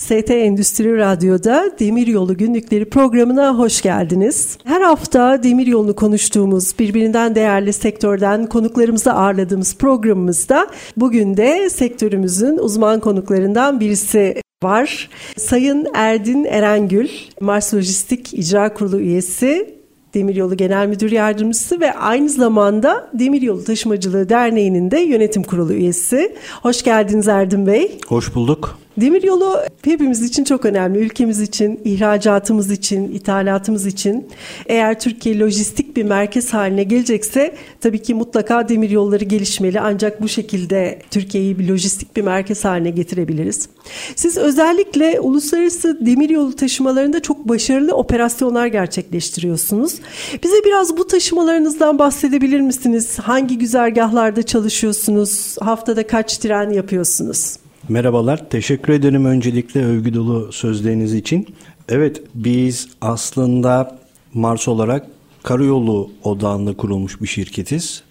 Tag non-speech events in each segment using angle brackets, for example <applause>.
ST Endüstri Radyo'da Demiryolu Günlükleri programına hoş geldiniz. Her hafta demiryolunu konuştuğumuz, birbirinden değerli sektörden konuklarımızı ağırladığımız programımızda bugün de sektörümüzün uzman konuklarından birisi var. Sayın Erdin Erengül, Mars Lojistik İcra Kurulu üyesi, Demiryolu Genel Müdür Yardımcısı ve aynı zamanda Demiryolu Taşımacılığı Derneği'nin de yönetim kurulu üyesi. Hoş geldiniz Erdin Bey. Hoş bulduk. Demiryolu hepimiz için çok önemli. Ülkemiz için, ihracatımız için, ithalatımız için. Eğer Türkiye lojistik bir merkez haline gelecekse tabii ki mutlaka demiryolları gelişmeli. Ancak bu şekilde Türkiye'yi bir lojistik bir merkez haline getirebiliriz. Siz özellikle uluslararası demiryolu taşımalarında çok başarılı operasyonlar gerçekleştiriyorsunuz. Bize biraz bu taşımalarınızdan bahsedebilir misiniz? Hangi güzergahlarda çalışıyorsunuz? Haftada kaç tren yapıyorsunuz? Merhabalar, teşekkür ederim öncelikle övgü dolu sözleriniz için. Evet, biz aslında Mars olarak karayolu odağında kurulmuş bir şirketiz.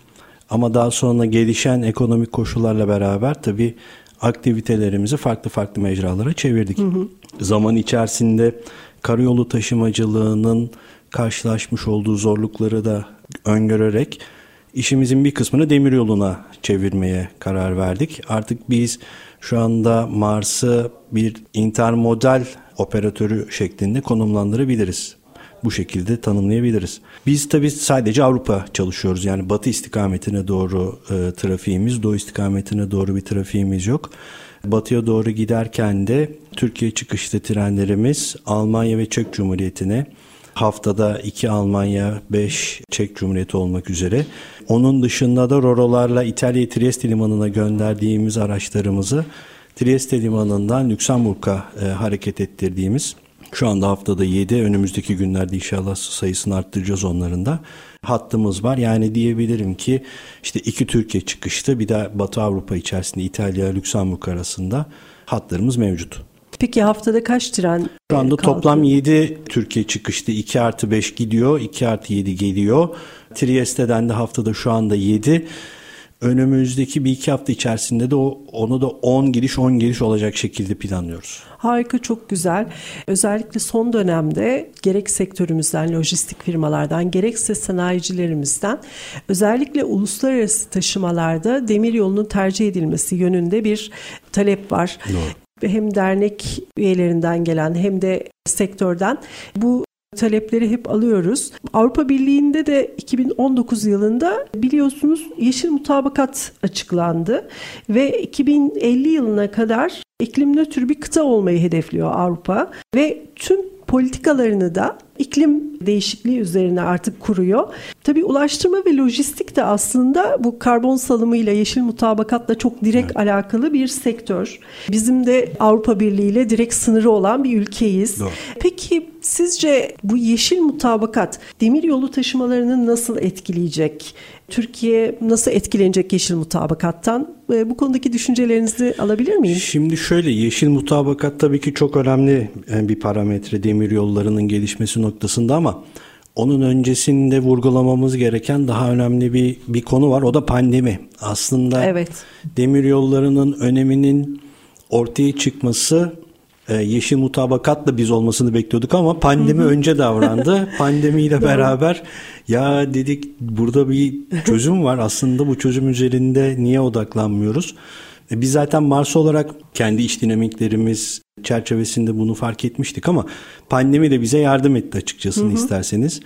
Ama daha sonra gelişen ekonomik koşullarla beraber tabii aktivitelerimizi farklı farklı mecralara çevirdik. Hı hı. Zaman içerisinde karayolu taşımacılığının karşılaşmış olduğu zorlukları da öngörerek işimizin bir kısmını demiryoluna çevirmeye karar verdik. Artık biz şu anda Mars'ı bir intermodal operatörü şeklinde konumlandırabiliriz. Bu şekilde tanımlayabiliriz. Biz tabii sadece Avrupa çalışıyoruz. Yani batı istikametine doğru e, trafiğimiz, doğu istikametine doğru bir trafiğimiz yok. Batıya doğru giderken de Türkiye çıkışlı trenlerimiz Almanya ve Çek Cumhuriyeti'ne haftada iki Almanya, beş Çek Cumhuriyeti olmak üzere. Onun dışında da Rorolarla İtalya Trieste Limanı'na gönderdiğimiz araçlarımızı Trieste Limanı'ndan Lüksemburg'a e, hareket ettirdiğimiz şu anda haftada 7 önümüzdeki günlerde inşallah sayısını arttıracağız onların da hattımız var. Yani diyebilirim ki işte iki Türkiye çıkışta bir de Batı Avrupa içerisinde İtalya Lüksemburg arasında hatlarımız mevcut. Peki haftada kaç tren Şu anda kalkıyor? toplam 7 Türkiye çıkıştı. 2 artı 5 gidiyor, 2 artı 7 geliyor. Trieste'den de haftada şu anda 7. Önümüzdeki bir iki hafta içerisinde de o, onu da 10 giriş 10 giriş olacak şekilde planlıyoruz. Harika çok güzel. Özellikle son dönemde gerek sektörümüzden, lojistik firmalardan gerekse sanayicilerimizden özellikle uluslararası taşımalarda demir yolunun tercih edilmesi yönünde bir talep var. Doğru hem dernek üyelerinden gelen hem de sektörden bu talepleri hep alıyoruz. Avrupa Birliği'nde de 2019 yılında biliyorsunuz yeşil mutabakat açıklandı ve 2050 yılına kadar iklim nötr bir kıta olmayı hedefliyor Avrupa ve tüm politikalarını da iklim değişikliği üzerine artık kuruyor. Tabii ulaştırma ve lojistik de aslında bu karbon salımıyla yeşil mutabakatla çok direkt evet. alakalı bir sektör. Bizim de Avrupa Birliği ile direkt sınırı olan bir ülkeyiz. Doğru. Peki sizce bu yeşil mutabakat demir yolu taşımalarını nasıl etkileyecek? Türkiye nasıl etkilenecek yeşil mutabakattan? Bu konudaki düşüncelerinizi alabilir miyim? Şimdi şöyle yeşil mutabakat tabii ki çok önemli e, bir parametre demir yollarının gelişmesi noktasında ama onun öncesinde vurgulamamız gereken daha önemli bir bir konu var. O da pandemi. Aslında evet. demir yollarının öneminin ortaya çıkması yeşil mutabakatla biz olmasını bekliyorduk ama pandemi önce davrandı. <laughs> Pandemiyle beraber ya dedik burada bir çözüm var. Aslında bu çözüm üzerinde niye odaklanmıyoruz? E, biz zaten Mars olarak kendi iş dinamiklerimiz çerçevesinde bunu fark etmiştik ama pandemi de bize yardım etti açıkçası isterseniz.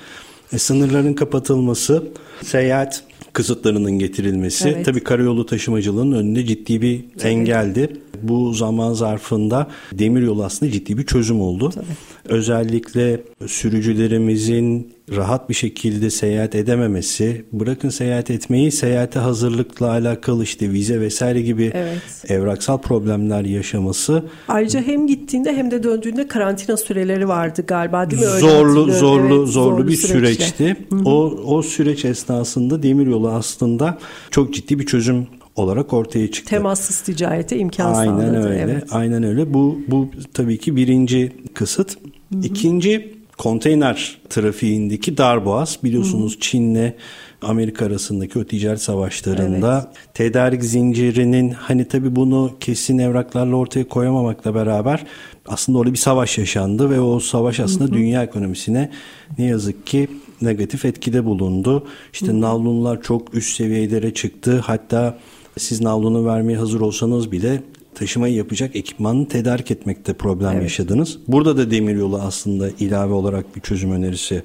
E, sınırların kapatılması, seyahat kısıtlarının getirilmesi evet. tabii karayolu taşımacılığının önünde ciddi bir evet. engeldi. Bu zaman zarfında demiryolu aslında ciddi bir çözüm oldu. Tabii. Özellikle sürücülerimizin rahat bir şekilde seyahat edememesi, bırakın seyahat etmeyi, seyahate hazırlıkla alakalı işte vize vesaire gibi evet. evraksal problemler yaşaması. Ayrıca hem gittiğinde hem de döndüğünde karantina süreleri vardı galiba değil mi? Öyle zorlu zorlu evet, zorlu, bir süreçti. Hı-hı. O o süreç esnasında demiryolu aslında çok ciddi bir çözüm olarak ortaya çıktı. Temassız ticarete imkan aynen sağladı. Aynen öyle. Evet. Aynen öyle. Bu bu tabii ki birinci kısıt. Hı hı. İkinci konteyner trafiğindeki darboğaz biliyorsunuz Çin'le Amerika arasındaki o ticaret savaşlarında evet. tedarik zincirinin hani tabi bunu kesin evraklarla ortaya koyamamakla beraber aslında orada bir savaş yaşandı ve o savaş aslında hı hı. dünya ekonomisine ne yazık ki negatif etkide bulundu. İşte hı. navlunlar çok üst seviyelere çıktı. Hatta siz navlunu vermeye hazır olsanız bile taşımayı yapacak ekipmanı tedarik etmekte problem evet. yaşadınız. Burada da demiryolu aslında ilave olarak bir çözüm önerisi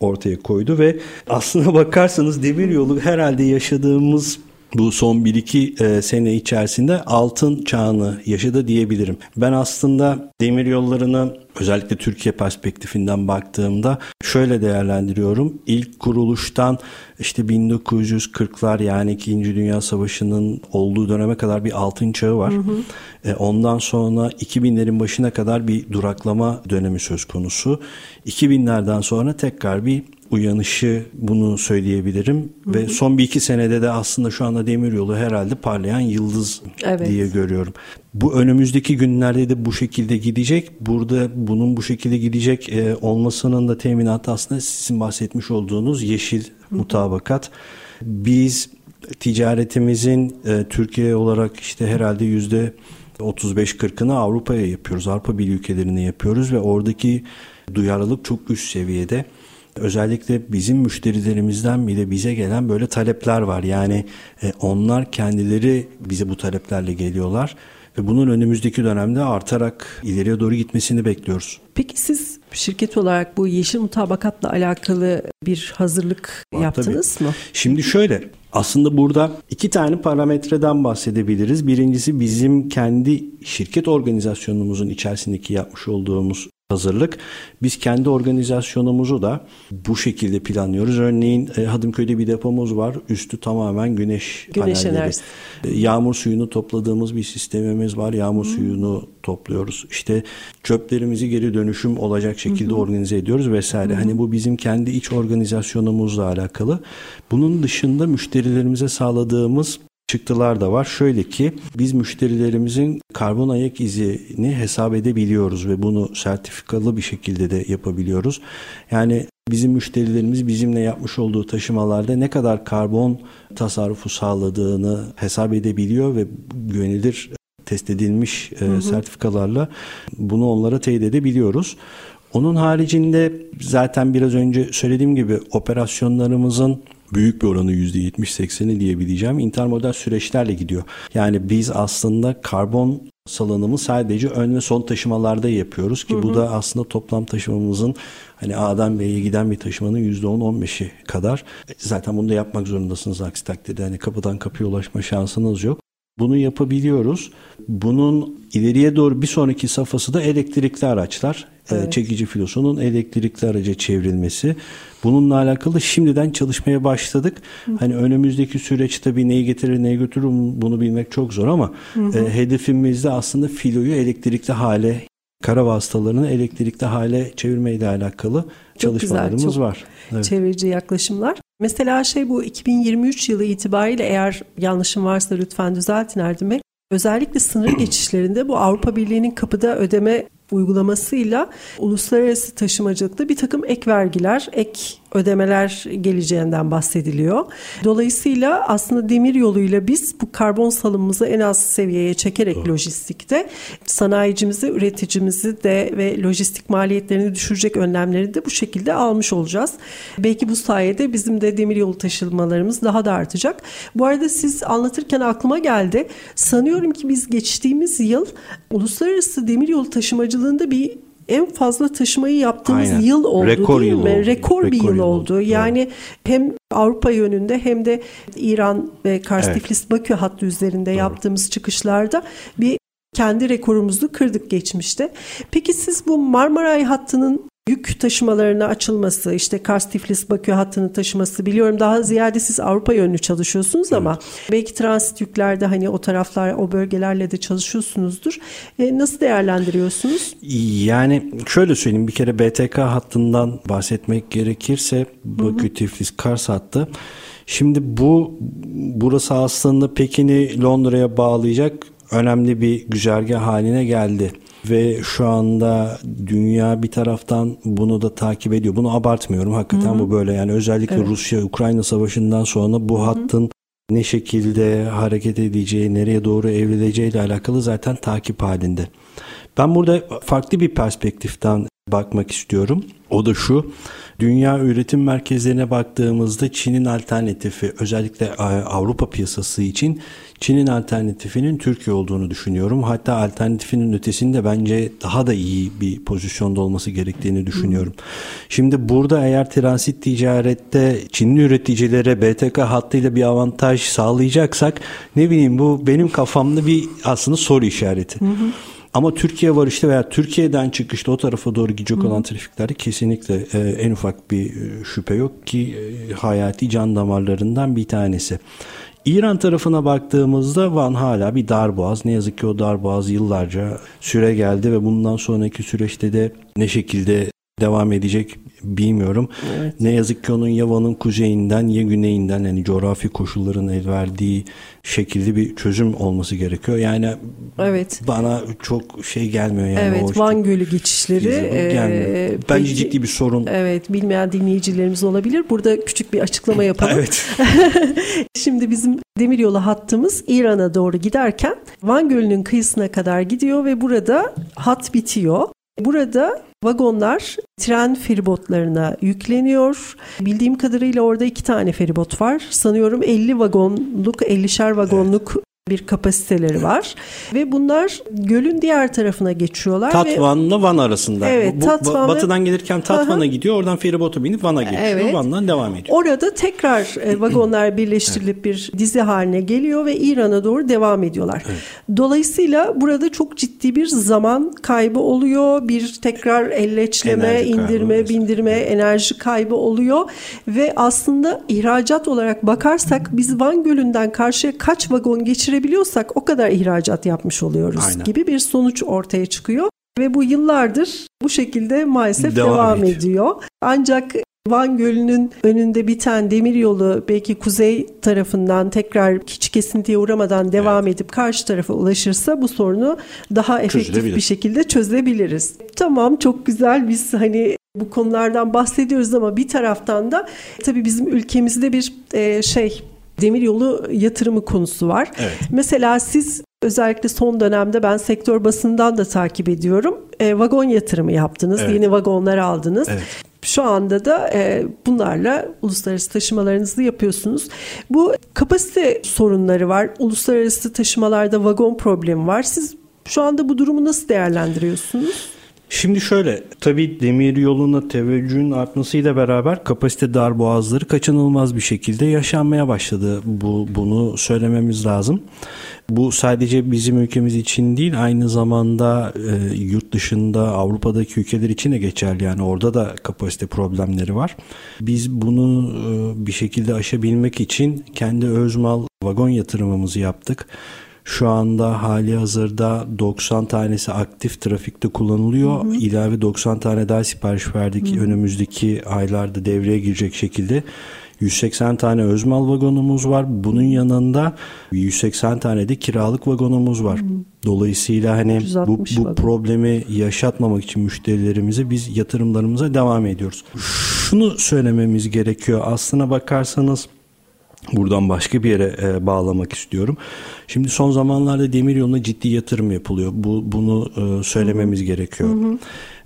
ortaya koydu ve aslına <laughs> bakarsanız demiryolu herhalde yaşadığımız bu son 1-2 e, sene içerisinde altın çağını yaşadı diyebilirim. Ben aslında demir yollarını özellikle Türkiye perspektifinden baktığımda şöyle değerlendiriyorum. İlk kuruluştan işte 1940'lar yani 2. Dünya Savaşı'nın olduğu döneme kadar bir altın çağı var. Hı hı. E, ondan sonra 2000'lerin başına kadar bir duraklama dönemi söz konusu. 2000'lerden sonra tekrar bir uyanışı bunu söyleyebilirim. Hı hı. Ve son bir iki senede de aslında şu anda demiryolu herhalde parlayan yıldız evet. diye görüyorum. Bu önümüzdeki günlerde de bu şekilde gidecek. Burada bunun bu şekilde gidecek e, olmasının da teminatı aslında sizin bahsetmiş olduğunuz yeşil hı hı. mutabakat. Biz ticaretimizin e, Türkiye olarak işte herhalde yüzde 35-40'ını Avrupa'ya yapıyoruz. Avrupa Birliği ülkelerine yapıyoruz ve oradaki duyarlılık çok üst seviyede. Özellikle bizim müşterilerimizden bile bize gelen böyle talepler var. Yani e, onlar kendileri bize bu taleplerle geliyorlar ve bunun önümüzdeki dönemde artarak ileriye doğru gitmesini bekliyoruz. Peki siz şirket olarak bu yeşil mutabakatla alakalı bir hazırlık var, yaptınız tabii. mı? Şimdi şöyle aslında burada iki tane parametreden bahsedebiliriz. Birincisi bizim kendi şirket organizasyonumuzun içerisindeki yapmış olduğumuz hazırlık. Biz kendi organizasyonumuzu da bu şekilde planlıyoruz. Örneğin e, Hadımköy'de bir depomuz var. Üstü tamamen güneş, güneş panelleri. Enerjisi. E, yağmur suyunu topladığımız bir sistemimiz var. Yağmur hmm. suyunu topluyoruz. İşte çöplerimizi geri dönüşüm olacak şekilde hmm. organize ediyoruz vesaire. Hmm. Hani bu bizim kendi iç organizasyonumuzla alakalı. Bunun dışında müşterilerimize sağladığımız çıktılar da var. Şöyle ki biz müşterilerimizin karbon ayak izini hesap edebiliyoruz ve bunu sertifikalı bir şekilde de yapabiliyoruz. Yani bizim müşterilerimiz bizimle yapmış olduğu taşımalarda ne kadar karbon tasarrufu sağladığını hesap edebiliyor ve güvenilir test edilmiş e, hı hı. sertifikalarla bunu onlara teyit edebiliyoruz. Onun haricinde zaten biraz önce söylediğim gibi operasyonlarımızın büyük bir oranı %70-80'i diyebileceğim intermodal süreçlerle gidiyor. Yani biz aslında karbon salınımı sadece ön ve son taşımalarda yapıyoruz ki hı hı. bu da aslında toplam taşımamızın hani A'dan B'ye giden bir taşımanın %10-15'i kadar. Zaten bunu da yapmak zorundasınız aksi takdirde hani kapıdan kapıya ulaşma şansınız yok. Bunu yapabiliyoruz. Bunun ileriye doğru bir sonraki safhası da elektrikli araçlar. Ee, evet. Çekici filosunun elektrikli araca çevrilmesi. Bununla alakalı şimdiden çalışmaya başladık. Hı. Hani önümüzdeki süreç tabii neyi getirir neyi götürür bunu bilmek çok zor ama hı hı. E, hedefimizde aslında filoyu elektrikli hale kara vasıtalarını elektrikli hale çevirmeyle alakalı çok çalışmalarımız güzel, çok var. Evet. Çevirici yaklaşımlar. Mesela şey bu 2023 yılı itibariyle eğer yanlışım varsa lütfen düzeltin Erdem Bey. Özellikle sınır geçişlerinde bu Avrupa Birliği'nin kapıda ödeme uygulamasıyla uluslararası taşımacılıkta bir takım ek vergiler, ek ödemeler geleceğinden bahsediliyor. Dolayısıyla aslında demir yoluyla biz bu karbon salımımızı en az seviyeye çekerek Doğru. lojistikte sanayicimizi, üreticimizi de ve lojistik maliyetlerini düşürecek önlemleri de bu şekilde almış olacağız. Belki bu sayede bizim de demir yolu taşımalarımız daha da artacak. Bu arada siz anlatırken aklıma geldi. Sanıyorum ki biz geçtiğimiz yıl uluslararası demir yolu taşımacılığında bir en fazla taşımayı yaptığımız Aynen. yıl oldu Rekor değil yıl mi? Oldu. Rekor, Rekor bir yıl, yıl oldu. Yani evet. hem Avrupa yönünde hem de İran ve Kars evet. Tiflis Bakü hattı üzerinde Doğru. yaptığımız çıkışlarda bir kendi rekorumuzu kırdık geçmişte. Peki siz bu Marmaray hattının yük taşımalarına açılması, işte Kars Tiflis Bakü hattını taşıması biliyorum daha ziyade siz Avrupa yönlü çalışıyorsunuz evet. ama belki transit yüklerde hani o taraflar, o bölgelerle de çalışıyorsunuzdur. E, nasıl değerlendiriyorsunuz? Yani şöyle söyleyeyim bir kere BTK hattından bahsetmek gerekirse Bakü Tiflis Kars hattı Şimdi bu burası aslında Pekin'i Londra'ya bağlayacak önemli bir güzergah haline geldi ve şu anda dünya bir taraftan bunu da takip ediyor. Bunu abartmıyorum hakikaten Hı-hı. bu böyle yani özellikle evet. Rusya-Ukrayna savaşından sonra bu Hı-hı. hattın ne şekilde hareket edeceği, nereye doğru evrileceği ile alakalı zaten takip halinde. Ben burada farklı bir perspektiften bakmak istiyorum. O da şu. Dünya üretim merkezlerine baktığımızda Çin'in alternatifi özellikle Avrupa piyasası için Çin'in alternatifinin Türkiye olduğunu düşünüyorum. Hatta alternatifinin ötesinde bence daha da iyi bir pozisyonda olması gerektiğini düşünüyorum. Şimdi burada eğer transit ticarette Çinli üreticilere BTK hattıyla bir avantaj sağlayacaksak ne bileyim bu benim kafamda bir aslında soru işareti. Hı hı. Ama Türkiye var işte veya Türkiye'den çıkışta o tarafa doğru gidecek olan trafiklerde kesinlikle e, en ufak bir e, şüphe yok ki e, hayati can damarlarından bir tanesi. İran tarafına baktığımızda Van hala bir darboğaz. Ne yazık ki o darboğaz yıllarca süre geldi ve bundan sonraki süreçte de ne şekilde devam edecek bilmiyorum. Evet. Ne yazık ki onun ya Van'ın kuzeyinden ya güneyinden yani coğrafi koşulların el verdiği şekilde bir çözüm olması gerekiyor. Yani evet. bana çok şey gelmiyor yani. Evet o Van Gölü geçişleri. E, Bence peki, ciddi bir sorun. Evet bilmeyen dinleyicilerimiz olabilir. Burada küçük bir açıklama yapalım. evet. <laughs> Şimdi bizim demiryolu hattımız İran'a doğru giderken Van Gölü'nün kıyısına kadar gidiyor ve burada hat bitiyor. Burada vagonlar tren feribotlarına yükleniyor. Bildiğim kadarıyla orada iki tane feribot var. Sanıyorum 50 vagonluk, 50'şer vagonluk bir kapasiteleri var ve bunlar gölün diğer tarafına geçiyorlar. Tatvan'la Van arasında. Evet, Bu, Tatvan batıdan gelirken Tatvan'a gidiyor, oradan feribota binip Van'a geçiyor, evet. Van'dan devam ediyor. Orada tekrar e, <clears throat> vagonlar birleştirilip bir dizi haline geliyor ve İran'a doğru devam ediyorlar. Evet. Dolayısıyla burada çok ciddi bir zaman kaybı oluyor, bir tekrar elleçleme, enerji indirme, kaybı bindirme, evet. enerji kaybı oluyor ve aslında ihracat olarak bakarsak biz Van Gölü'nden karşıya kaç vagon geçir geçirebiliyorsak o kadar ihracat yapmış oluyoruz Aynen. gibi bir sonuç ortaya çıkıyor. Ve bu yıllardır bu şekilde maalesef devam, devam ediyor. ediyor. Ancak Van Gölü'nün önünde biten demir yolu belki kuzey tarafından tekrar hiç kesintiye uğramadan devam evet. edip karşı tarafa ulaşırsa bu sorunu daha efektif bir şekilde çözebiliriz. Tamam çok güzel biz hani bu konulardan bahsediyoruz ama bir taraftan da tabii bizim ülkemizde bir e, şey demiryolu yatırımı konusu var. Evet. Mesela siz özellikle son dönemde ben sektör basından da takip ediyorum. E, vagon yatırımı yaptınız, evet. yeni vagonlar aldınız. Evet. Şu anda da e, bunlarla uluslararası taşımalarınızı yapıyorsunuz. Bu kapasite sorunları var. Uluslararası taşımalarda vagon problemi var. Siz şu anda bu durumu nasıl değerlendiriyorsunuz? Şimdi şöyle tabii demir yoluna teveccühün artmasıyla beraber kapasite dar boğazları kaçınılmaz bir şekilde yaşanmaya başladı. Bu bunu söylememiz lazım. Bu sadece bizim ülkemiz için değil aynı zamanda e, yurt dışında Avrupa'daki ülkeler için de geçerli. Yani orada da kapasite problemleri var. Biz bunu e, bir şekilde aşabilmek için kendi özmal vagon yatırımımızı yaptık. Şu anda hali hazırda 90 tanesi aktif trafikte kullanılıyor. Hı hı. İlave 90 tane daha sipariş verdik. Hı hı. Önümüzdeki aylarda devreye girecek şekilde. 180 tane özmal vagonumuz var. Bunun yanında 180 tane de kiralık vagonumuz var. Dolayısıyla hani bu, bu problemi yaşatmamak için müşterilerimize biz yatırımlarımıza devam ediyoruz. Şunu söylememiz gerekiyor. Aslına bakarsanız Buradan başka bir yere e, bağlamak istiyorum. Şimdi son zamanlarda demir yoluna ciddi yatırım yapılıyor. Bu bunu e, söylememiz hı gerekiyor. Hı hı.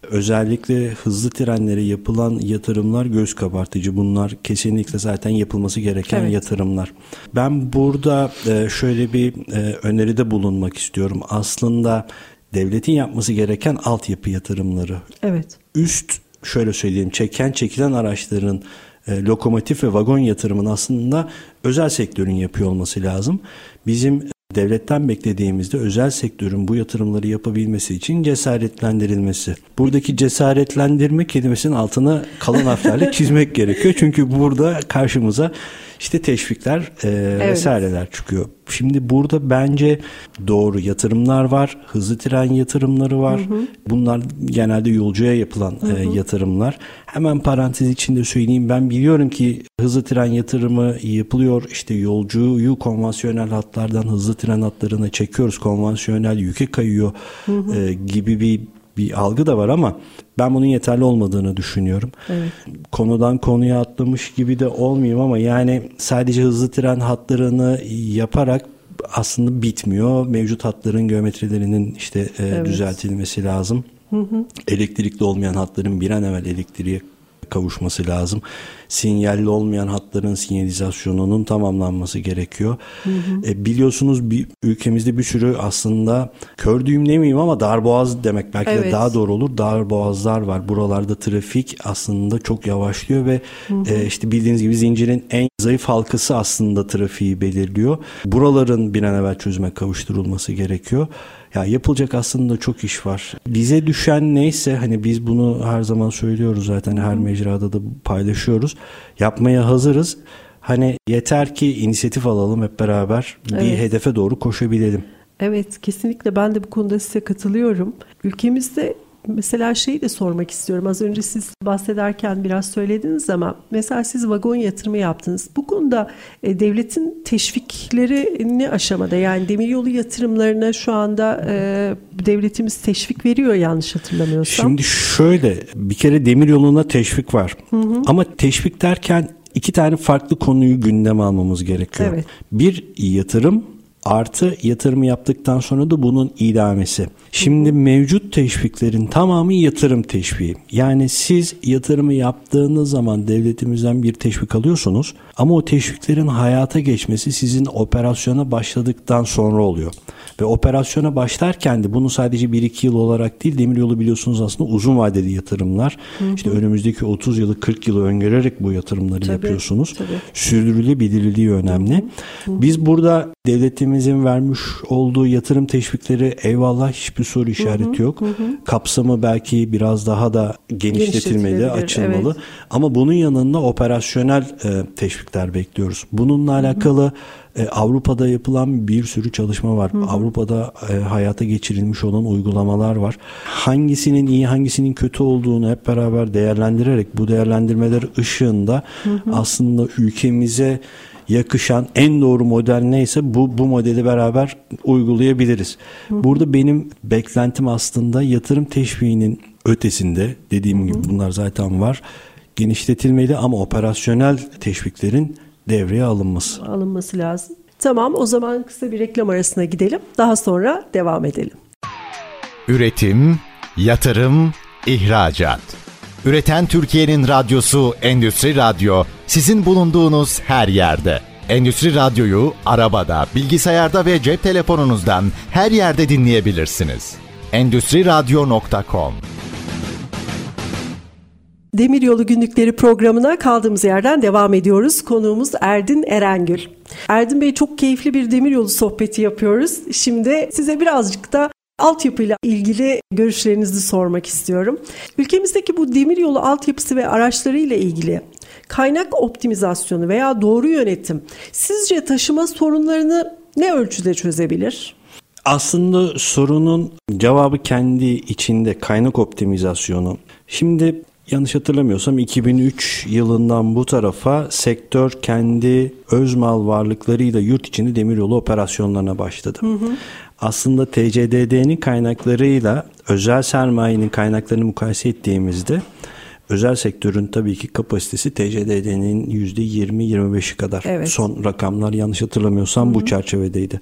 Özellikle hızlı trenlere yapılan yatırımlar göz kabartıcı. Bunlar kesinlikle zaten yapılması gereken evet. yatırımlar. Ben burada e, şöyle bir e, öneride bulunmak istiyorum. Aslında devletin yapması gereken altyapı yatırımları. Evet. Üst şöyle söyleyeyim çeken çekilen araçların e, lokomotif ve vagon yatırımını aslında özel sektörün yapıyor olması lazım. Bizim devletten beklediğimizde özel sektörün bu yatırımları yapabilmesi için cesaretlendirilmesi. Buradaki cesaretlendirme kelimesinin altına kalın harflerle <laughs> çizmek gerekiyor. Çünkü burada karşımıza işte teşvikler e, evet. vesaireler çıkıyor. Şimdi burada bence doğru yatırımlar var. Hızlı tren yatırımları var. Hı hı. Bunlar genelde yolcuya yapılan hı hı. E, yatırımlar. Hemen parantez içinde söyleyeyim. Ben biliyorum ki hızlı tren yatırımı yapılıyor. İşte yolcuyu konvansiyonel hatlardan hızlı tren hatlarına çekiyoruz. Konvansiyonel yüke kayıyor hı hı. E, gibi bir bir algı da var ama ben bunun yeterli olmadığını düşünüyorum. Evet. Konudan konuya atlamış gibi de olmayayım ama yani sadece hızlı tren hatlarını yaparak aslında bitmiyor. Mevcut hatların geometrilerinin işte e, evet. düzeltilmesi lazım. Hı hı. Elektrikli olmayan hatların bir an evvel elektriğe kavuşması lazım. Sinyalli olmayan hatların sinyalizasyonunun tamamlanması gerekiyor. Hı hı. E, biliyorsunuz bir, ülkemizde bir sürü aslında kör düğüm demeyeyim ama darboğaz demek belki evet. de daha doğru olur. Darboğazlar var. Buralarda trafik aslında çok yavaşlıyor ve hı hı. E, işte bildiğiniz gibi zincirin en zayıf halkası aslında trafiği belirliyor. Buraların bir an evvel çözüme kavuşturulması gerekiyor. Ya yapılacak aslında çok iş var. Bize düşen neyse hani biz bunu her zaman söylüyoruz zaten her mecrada da paylaşıyoruz. Yapmaya hazırız. Hani yeter ki inisiyatif alalım hep beraber evet. bir hedefe doğru koşabilelim. Evet kesinlikle ben de bu konuda size katılıyorum. Ülkemizde Mesela şeyi de sormak istiyorum. Az önce siz bahsederken biraz söylediniz ama mesela siz vagon yatırımı yaptınız. Bu konuda e, devletin teşvikleri ne aşamada? Yani demiryolu yatırımlarına şu anda e, devletimiz teşvik veriyor yanlış hatırlamıyorsam. Şimdi şöyle bir kere demiryoluna teşvik var. Hı hı. Ama teşvik derken iki tane farklı konuyu gündeme almamız gerekiyor. Evet. Bir yatırım artı yatırım yaptıktan sonra da bunun idamesi. Şimdi mevcut teşviklerin tamamı yatırım teşviği. Yani siz yatırımı yaptığınız zaman devletimizden bir teşvik alıyorsunuz ama o teşviklerin hayata geçmesi sizin operasyona başladıktan sonra oluyor. Ve operasyona başlarken de bunu sadece 1-2 yıl olarak değil demiryolu biliyorsunuz aslında uzun vadeli yatırımlar. Hı hı. İşte önümüzdeki 30 yılı 40 yılı öngörerek bu yatırımları tabii, yapıyorsunuz. Tabii. Sürdürülebilirliği önemli. Hı hı. Biz burada devletimizin vermiş olduğu yatırım teşvikleri eyvallah hiçbir soru işareti hı hı. yok. Hı. Kapsamı belki biraz daha da genişletilmeli, açılmalı. Evet. Ama bunun yanında operasyonel e, teşvikler bekliyoruz. Bununla alakalı hı hı e, Avrupa'da yapılan bir sürü çalışma var. Hı hı. Avrupa'da e, hayata geçirilmiş olan uygulamalar var. Hangisinin iyi, hangisinin kötü olduğunu hep beraber değerlendirerek bu değerlendirmeler ışığında hı hı. aslında ülkemize yakışan en doğru model neyse bu bu modeli beraber uygulayabiliriz. Hı. Burada benim beklentim aslında yatırım teşviğinin ötesinde dediğim gibi bunlar zaten var. Genişletilmeli ama operasyonel teşviklerin devreye alınması. Alınması lazım. Tamam o zaman kısa bir reklam arasına gidelim. Daha sonra devam edelim. Üretim, yatırım, ihracat. Üreten Türkiye'nin radyosu Endüstri Radyo sizin bulunduğunuz her yerde. Endüstri Radyo'yu arabada, bilgisayarda ve cep telefonunuzdan her yerde dinleyebilirsiniz. Endüstri Radyo.com Demiryolu Günlükleri programına kaldığımız yerden devam ediyoruz. Konuğumuz Erdin Erengül. Erdin Bey çok keyifli bir demiryolu sohbeti yapıyoruz. Şimdi size birazcık da altyapıyla ilgili görüşlerinizi sormak istiyorum. Ülkemizdeki bu demiryolu altyapısı ve araçlarıyla ilgili kaynak optimizasyonu veya doğru yönetim sizce taşıma sorunlarını ne ölçüde çözebilir? Aslında sorunun cevabı kendi içinde kaynak optimizasyonu. Şimdi Yanlış hatırlamıyorsam 2003 yılından bu tarafa sektör kendi öz mal varlıklarıyla yurt içinde demiryolu operasyonlarına başladı. Hı hı. Aslında TCDD'nin kaynaklarıyla özel sermayenin kaynaklarını mukayese ettiğimizde özel sektörün tabii ki kapasitesi TCDD'nin %20-25'i kadar. Evet. Son rakamlar yanlış hatırlamıyorsam Hı-hı. bu çerçevedeydi.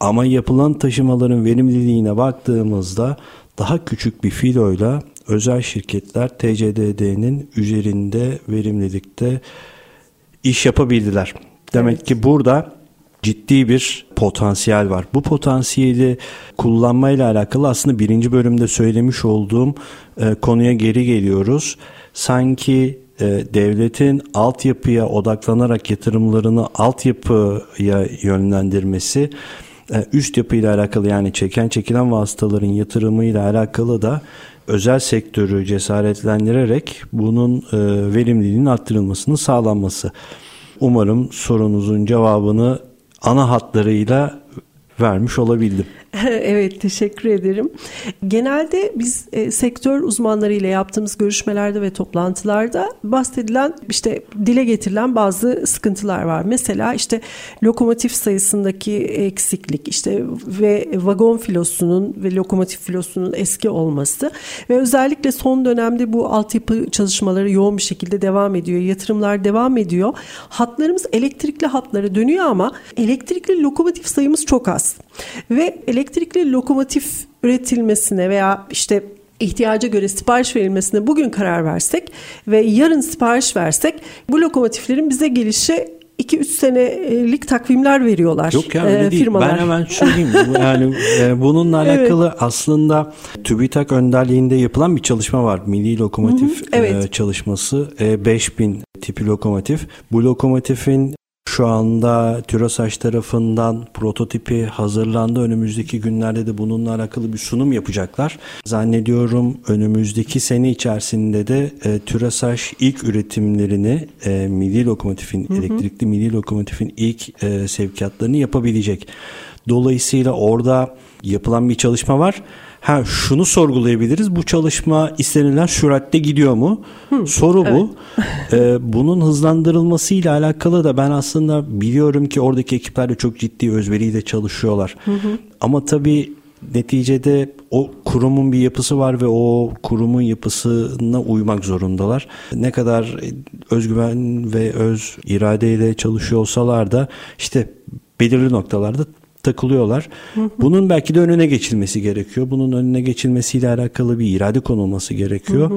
Ama yapılan taşımaların verimliliğine baktığımızda daha küçük bir filoyla özel şirketler TCDD'nin üzerinde verimlilikte iş yapabildiler. Demek evet. ki burada ciddi bir potansiyel var. Bu potansiyeli kullanmayla alakalı aslında birinci bölümde söylemiş olduğum e, konuya geri geliyoruz. Sanki e, devletin altyapıya odaklanarak yatırımlarını altyapıya yönlendirmesi üst yapıyla alakalı yani çeken çekilen vasıtaların yatırımıyla alakalı da özel sektörü cesaretlendirerek bunun e, verimliliğinin arttırılmasının sağlanması. Umarım sorunuzun cevabını ana hatlarıyla vermiş olabildim. <laughs> evet teşekkür ederim. Genelde biz e, sektör uzmanlarıyla yaptığımız görüşmelerde ve toplantılarda bahsedilen işte dile getirilen bazı sıkıntılar var. Mesela işte lokomotif sayısındaki eksiklik işte ve vagon filosunun ve lokomotif filosunun eski olması ve özellikle son dönemde bu altyapı çalışmaları yoğun bir şekilde devam ediyor. Yatırımlar devam ediyor. Hatlarımız elektrikli hatlara dönüyor ama elektrikli lokomotif sayımız çok az. Ve elektrikli lokomotif üretilmesine veya işte ihtiyaca göre sipariş verilmesine bugün karar versek ve yarın sipariş versek bu lokomotiflerin bize gelişi 2-3 senelik takvimler veriyorlar Yok ya öyle e, değil. firmalar. Ben hemen söyleyeyim. <laughs> yani e, bununla alakalı evet. aslında TÜBİTAK önderliğinde yapılan bir çalışma var. Milli Lokomotif hı hı, evet. e, çalışması. E, 5000 tipi lokomotif. Bu lokomotifin şu anda TÜROSAŞ tarafından prototipi hazırlandı. Önümüzdeki günlerde de bununla alakalı bir sunum yapacaklar. Zannediyorum önümüzdeki sene içerisinde de e, TÜROSAŞ ilk üretimlerini e, milli lokomotifin, hı hı. elektrikli milli lokomotifin ilk e, sevkiyatlarını yapabilecek. Dolayısıyla orada yapılan bir çalışma var. Ha şunu sorgulayabiliriz. Bu çalışma istenilen süratte gidiyor mu? Hı, Soru evet. bu. <laughs> ee, bunun hızlandırılmasıyla alakalı da ben aslında biliyorum ki oradaki ekipler de çok ciddi özveriyle çalışıyorlar. Hı hı. Ama tabii neticede o kurumun bir yapısı var ve o kurumun yapısına uymak zorundalar. Ne kadar özgüven ve öz iradeyle çalışıyor olsalar da işte belirli noktalarda takılıyorlar. Bunun belki de önüne geçilmesi gerekiyor. Bunun önüne geçilmesiyle alakalı bir irade konulması gerekiyor.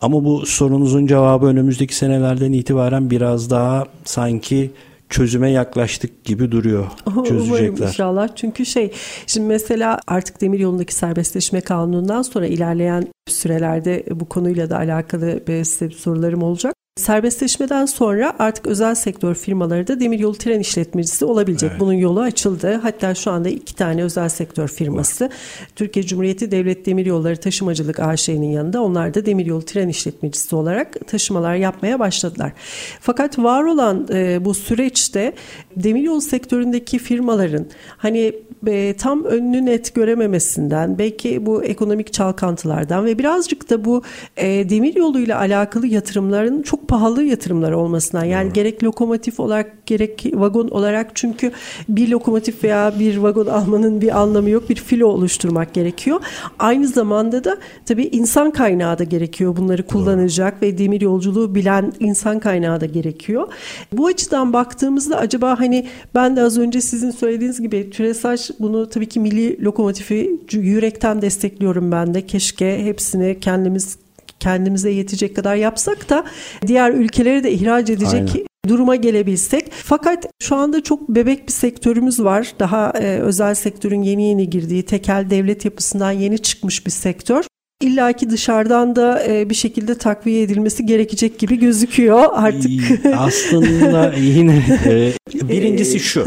Ama bu sorunuzun cevabı önümüzdeki senelerden itibaren biraz daha sanki çözüme yaklaştık gibi duruyor. <laughs> Çözecekler. Umarım inşallah. Çünkü şey şimdi mesela artık demir yolundaki serbestleşme kanunundan sonra ilerleyen sürelerde bu konuyla da alakalı size sorularım olacak. Serbestleşmeden sonra artık özel sektör firmaları da demiryolu tren işletmecisi olabilecek. Evet. Bunun yolu açıldı. Hatta şu anda iki tane özel sektör firması. Var. Türkiye Cumhuriyeti Devlet Demiryolları Taşımacılık AŞ'nin yanında onlar da demiryolu tren işletmecisi olarak taşımalar yapmaya başladılar. Fakat var olan e, bu süreçte demiryolu sektöründeki firmaların hani e, tam önünü net görememesinden belki bu ekonomik çalkantılardan ve birazcık da bu e, demiryoluyla alakalı yatırımların çok pahalı yatırımlar olmasından yani hmm. gerek lokomotif olarak gerek vagon olarak çünkü bir lokomotif veya bir vagon almanın bir anlamı yok. Bir filo oluşturmak gerekiyor. Aynı zamanda da tabii insan kaynağı da gerekiyor. Bunları kullanacak Doğru. ve demir yolculuğu bilen insan kaynağı da gerekiyor. Bu açıdan baktığımızda acaba hani ben de az önce sizin söylediğiniz gibi TÜRESAŞ bunu tabii ki milli lokomotifi yürekten destekliyorum ben de. Keşke hepsini kendimiz kendimize yetecek kadar yapsak da diğer ülkelere de ihraç edecek Aynen duruma gelebilsek. Fakat şu anda çok bebek bir sektörümüz var. Daha e, özel sektörün yeni yeni girdiği, tekel devlet yapısından yeni çıkmış bir sektör. İlla ki dışarıdan da e, bir şekilde takviye edilmesi gerekecek gibi gözüküyor artık. Aslında <laughs> yine e, birincisi şu.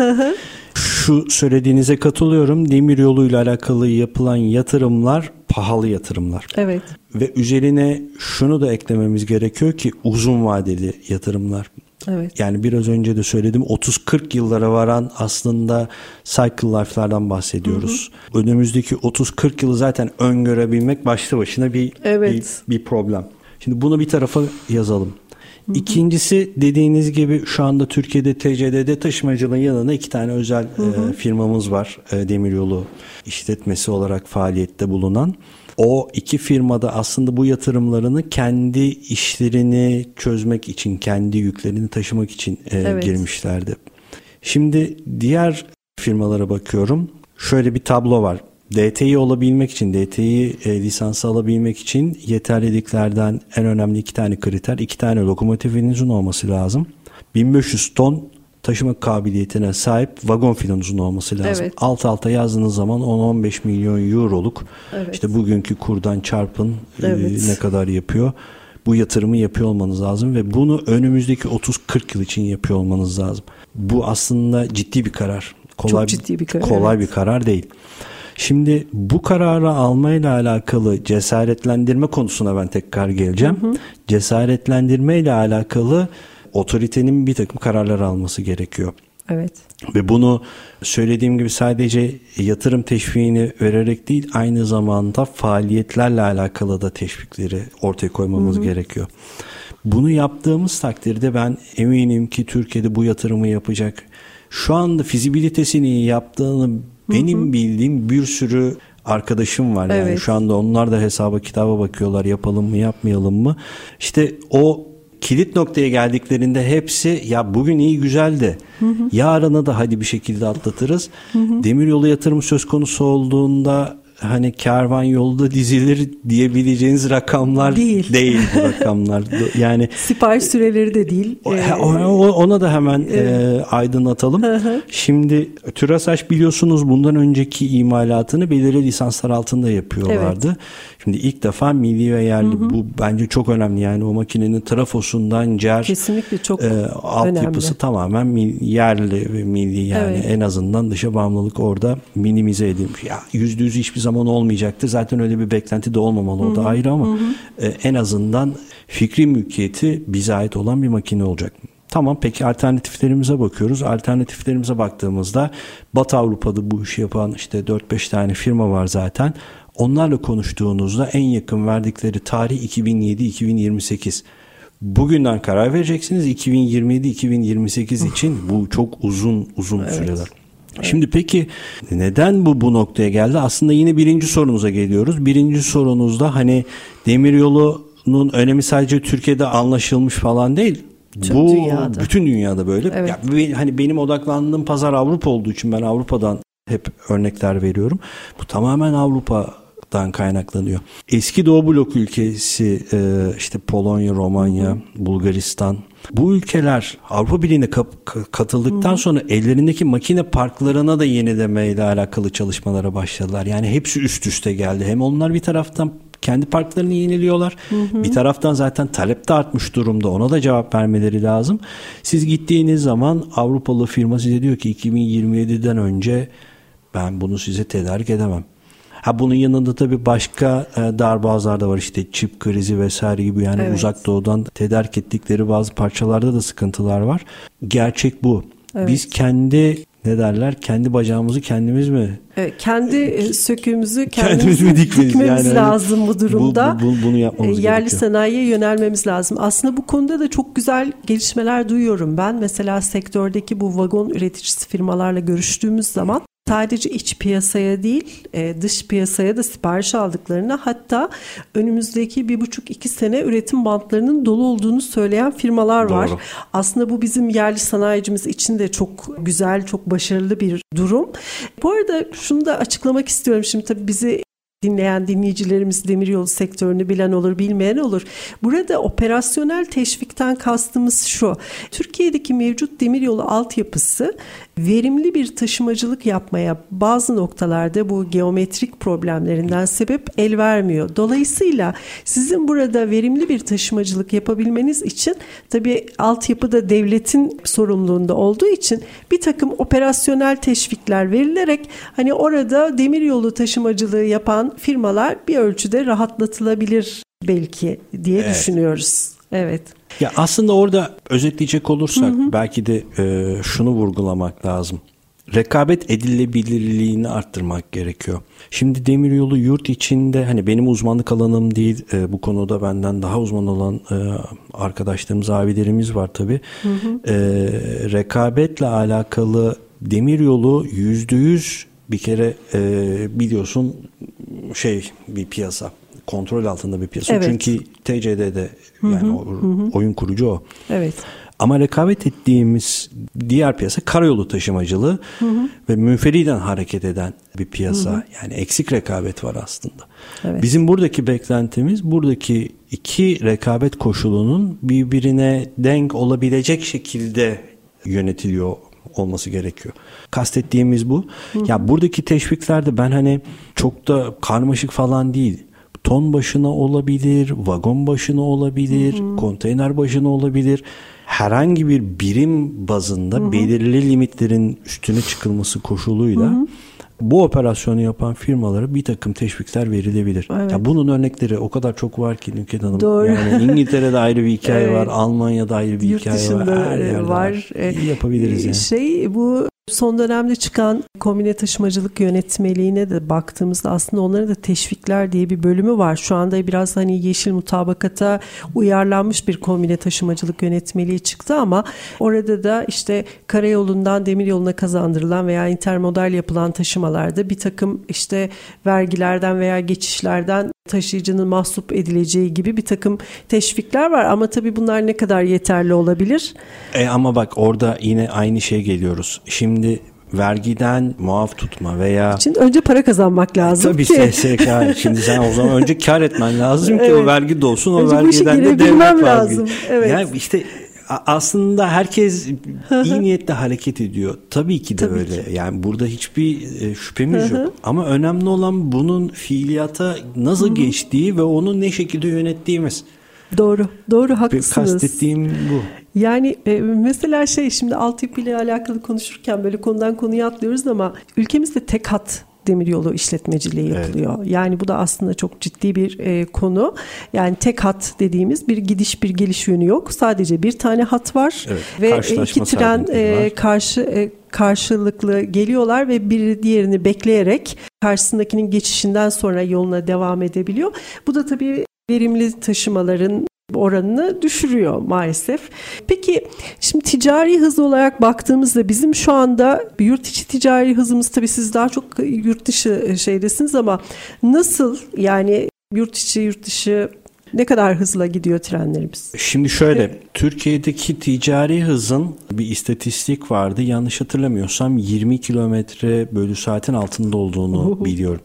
Şu söylediğinize katılıyorum. Demir yoluyla alakalı yapılan yatırımlar pahalı yatırımlar. Evet. Ve üzerine şunu da eklememiz gerekiyor ki uzun vadeli yatırımlar. Evet. Yani biraz önce de söyledim 30-40 yıllara varan aslında cycle life'lardan bahsediyoruz. Hı hı. Önümüzdeki 30-40 yılı zaten öngörebilmek başlı başına bir, evet. bir, bir problem. Şimdi bunu bir tarafa yazalım. İkincisi dediğiniz gibi şu anda Türkiye'de TCDD taşımacılığın yanına iki tane özel hı hı. E, firmamız var. E, demiryolu işletmesi olarak faaliyette bulunan. O iki firmada aslında bu yatırımlarını kendi işlerini çözmek için, kendi yüklerini taşımak için e, evet. girmişlerdi. Şimdi diğer firmalara bakıyorum. Şöyle bir tablo var. DT'yi olabilmek için, DT'yi e, lisansı alabilmek için yeterliliklerden en önemli iki tane kriter. iki tane lokomotifinizin olması lazım. 1500 ton taşıma kabiliyetine sahip vagon filanuzun olması lazım. Evet. Alt alta yazdığınız zaman 10-15 milyon euroluk evet. işte bugünkü kurdan çarpın e, evet. e, ne kadar yapıyor. Bu yatırımı yapıyor olmanız lazım ve bunu önümüzdeki 30-40 yıl için yapıyor olmanız lazım. Bu aslında ciddi bir karar. kolay Çok ciddi bir karar, kolay evet. bir karar değil. Şimdi bu kararı almayla alakalı cesaretlendirme konusuna ben tekrar geleceğim. Cesaretlendirme ile alakalı otoritenin bir takım kararlar alması gerekiyor. Evet. Ve bunu söylediğim gibi sadece yatırım teşviğini vererek değil aynı zamanda faaliyetlerle alakalı da teşvikleri ortaya koymamız gerekiyor. Bunu yaptığımız takdirde ben eminim ki Türkiye'de bu yatırımı yapacak şu anda fizibilitesini yaptığını benim bildiğim bir sürü arkadaşım var. Yani Evet. şu anda onlar da hesaba kitaba bakıyorlar yapalım mı yapmayalım mı. İşte o kilit noktaya geldiklerinde hepsi ya bugün iyi güzel de yarına da hadi bir şekilde atlatırız. Demiryolu yatırımı söz konusu olduğunda hani kervan yolda dizilir diyebileceğiniz rakamlar Değil. değil bu rakamlar. <laughs> Yani Sipariş süreleri de değil. o- Ee, ona da hemen e, aydınlatalım. Şimdi TÜRASAŞ biliyorsunuz bundan önceki imalatını belirli lisanslar altında yapıyorlardı. Şimdi ilk defa milli ve yerli bu bence çok önemli. Yani o makinenin trafosundan cer Kesinlikle çok e, altyapısı önemli. tamamen yerli ve milli yani Evet. en azından dışa bağımlılık orada minimize edilmiş. Ya yüzde yüz hiçbir zaman olmayacaktır. Zaten öyle bir beklenti de olmamalı o da ayrı ama e, en azından fikri mülkiyeti bize ait olan bir makine olacak. Tamam peki alternatiflerimize bakıyoruz. Alternatiflerimize baktığımızda Batı Avrupa'da bu işi yapan işte 4-5 tane firma var zaten. Onlarla konuştuğunuzda en yakın verdikleri tarih 2007-2028. Bugünden karar vereceksiniz 2027-2028 için bu çok uzun uzun süreler. Şimdi peki neden bu bu noktaya geldi? Aslında yine birinci sorunuza geliyoruz. Birinci sorunuzda hani demiryolunun önemi sadece Türkiye'de anlaşılmış falan değil. Tüm bu dünyada. bütün dünyada böyle. Evet. Ya, hani benim odaklandığım pazar Avrupa olduğu için ben Avrupa'dan hep örnekler veriyorum. Bu tamamen Avrupa'dan kaynaklanıyor. Eski Doğu Blok ülkesi e, işte Polonya, Romanya, Bulgaristan bu ülkeler Avrupa Birliği'ne katıldıktan sonra ellerindeki makine parklarına da yenilemeyle alakalı çalışmalara başladılar. Yani hepsi üst üste geldi. Hem onlar bir taraftan kendi parklarını yeniliyorlar. Bir taraftan zaten talep de artmış durumda. Ona da cevap vermeleri lazım. Siz gittiğiniz zaman Avrupalı firma size diyor ki 2027'den önce ben bunu size tedarik edemem. Ha bunun yanında tabii başka e, darbazlar da var işte çip krizi vesaire gibi yani Evet. uzak doğudan tedarik ettikleri bazı parçalarda da sıkıntılar var. Gerçek bu. Evet. Biz kendi ne derler kendi bacağımızı kendimiz mi Evet, kendi e, söküğümüzü <laughs> Kendimiz kendimiz mi dikmemiz Yani lazım bu durumda. Bu- bu- bunu yapmamız E, Yerli gerekiyor. sanayiye yönelmemiz lazım. Aslında bu konuda da çok güzel gelişmeler duyuyorum ben. Mesela sektördeki bu vagon üreticisi firmalarla görüştüğümüz zaman sadece iç piyasaya değil e, dış piyasaya da sipariş aldıklarını hatta önümüzdeki bir buçuk iki sene üretim bantlarının dolu olduğunu söyleyen firmalar var. Doğru. Aslında bu bizim yerli sanayicimiz için de çok güzel, çok başarılı bir durum. Bu arada şunu da açıklamak istiyorum. Şimdi tabii bizi dinleyen dinleyicilerimiz demiryolu sektörünü bilen olur, bilmeyen olur. Burada operasyonel teşvikten kastımız şu. Türkiye'deki mevcut demiryolu altyapısı verimli bir taşımacılık yapmaya bazı noktalarda bu geometrik problemlerinden sebep el vermiyor. Dolayısıyla sizin burada verimli bir taşımacılık yapabilmeniz için tabii altyapı da devletin sorumluluğunda olduğu için bir takım operasyonel teşvikler verilerek hani orada demiryolu taşımacılığı yapan firmalar bir ölçüde rahatlatılabilir belki diye Evet. düşünüyoruz. Evet. Ya aslında orada özetleyecek olursak belki de e, şunu vurgulamak lazım. Rekabet edilebilirliğini arttırmak gerekiyor. Şimdi demiryolu yurt içinde hani benim uzmanlık alanım değil e, bu konuda benden daha uzman olan e, arkadaşlarımız abilerimiz var tabi. rekabetle alakalı demiryolu yüzde yüz bir kere e, biliyorsun şey bir piyasa kontrol altında bir piyasa. Evet. Çünkü TCD'de yani o- oyun kurucu o. Evet. Ama rekabet ettiğimiz diğer piyasa karayolu taşımacılığı ve münferiden hareket eden bir piyasa. Yani eksik rekabet var aslında. Evet. Bizim buradaki beklentimiz buradaki iki rekabet koşulunun birbirine denk olabilecek şekilde yönetiliyor olması gerekiyor. Kastettiğimiz bu. Ya buradaki teşviklerde ben hani çok da karmaşık falan değil. Ton başına olabilir, vagon başına olabilir, konteyner başına olabilir. herhangi bir birim bazında Hı-hı. belirli limitlerin üstüne çıkılması koşuluyla Hı-hı bu operasyonu yapan firmalara bir takım teşvikler verilebilir. Evet. Ya bunun örnekleri o kadar çok var ki Nüket Hanım. Doğru. Yani İngiltere'de ayrı bir hikaye <laughs> evet. var, Almanya'da ayrı bir Yurt hikaye var. Her yerde var. var. İyi yapabiliriz yani. Şey bu Son dönemde çıkan kombine taşımacılık yönetmeliğine de baktığımızda aslında onların da teşvikler diye bir bölümü var. Şu anda biraz hani yeşil mutabakata uyarlanmış bir kombine taşımacılık yönetmeliği çıktı ama orada da işte karayolundan demir yoluna kazandırılan veya intermodal yapılan taşımalarda bir takım işte vergilerden veya geçişlerden taşıyıcının mahsup edileceği gibi bir takım teşvikler var ama tabii bunlar ne kadar yeterli olabilir? E ama bak orada yine aynı şeye geliyoruz. Şimdi vergiden muaf tutma veya... Şimdi önce para kazanmak lazım Tabii ki. SSK. Şimdi sen o zaman önce kar etmen lazım ki evet. o vergi de olsun. O önce vergiden de devlet lazım. Evet. Yani işte aslında herkes iyi niyetle hareket ediyor. Tabii ki de Tabii öyle. Ki. Yani burada hiçbir e, şüphemiz yok. Ama önemli olan bunun fiiliyata nasıl geçtiği ve onu ne şekilde yönettiğimiz. Doğru, doğru haklısınız. Kastettiğim bu. Yani e, mesela şey şimdi altyapı ile alakalı konuşurken böyle konudan konuya atlıyoruz ama ülkemizde tek hat demiryolu işletmeciliği yapılıyor. Evet. Yani bu da aslında çok ciddi bir e, konu. Yani tek hat dediğimiz bir gidiş bir geliş yönü yok. Sadece bir tane hat var evet. ve iki tren e, karşı e, karşılıklı geliyorlar ve biri diğerini bekleyerek karşısındakinin geçişinden sonra yoluna devam edebiliyor. Bu da tabii verimli taşımaların oranını düşürüyor maalesef. Peki şimdi ticari hız olarak baktığımızda bizim şu anda yurt içi ticari hızımız tabii siz daha çok yurt dışı şeydesiniz ama nasıl yani yurt içi yurt dışı ne kadar hızla gidiyor trenlerimiz? Şimdi şöyle, Türkiye'deki ticari hızın bir istatistik vardı. Yanlış hatırlamıyorsam 20 kilometre bölü saatin altında olduğunu biliyorum.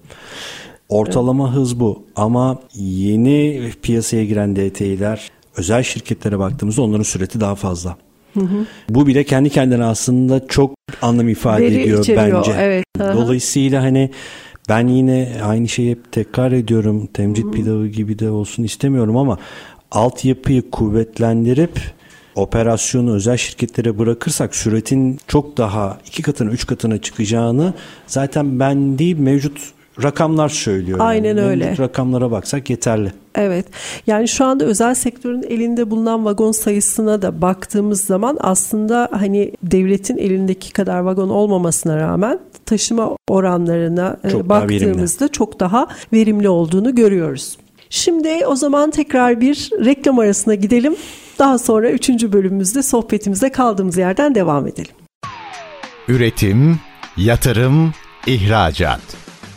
Ortalama evet. hız bu ama yeni piyasaya giren DT'ler özel şirketlere baktığımızda onların süreti daha fazla. Hı hı. Bu bile kendi kendine aslında çok anlam ifade Veri ediyor içeriyor, bence. Evet. Dolayısıyla hani ben yine aynı şeyi hep tekrar ediyorum. Temcit hı pilavı gibi de olsun istemiyorum ama altyapıyı kuvvetlendirip operasyonu özel şirketlere bırakırsak süretin çok daha iki katına üç katına çıkacağını zaten ben değil mevcut rakamlar söylüyor. Aynen yani. öyle. Mevcut rakamlara baksak yeterli. Evet. Yani şu anda özel sektörün elinde bulunan vagon sayısına da baktığımız zaman aslında hani devletin elindeki kadar vagon olmamasına rağmen taşıma oranlarına e, çok baktığımızda daha çok daha verimli olduğunu görüyoruz. Şimdi o zaman tekrar bir reklam arasına gidelim. Daha sonra üçüncü bölümümüzde sohbetimize kaldığımız yerden devam edelim. Üretim, yatırım, ihracat.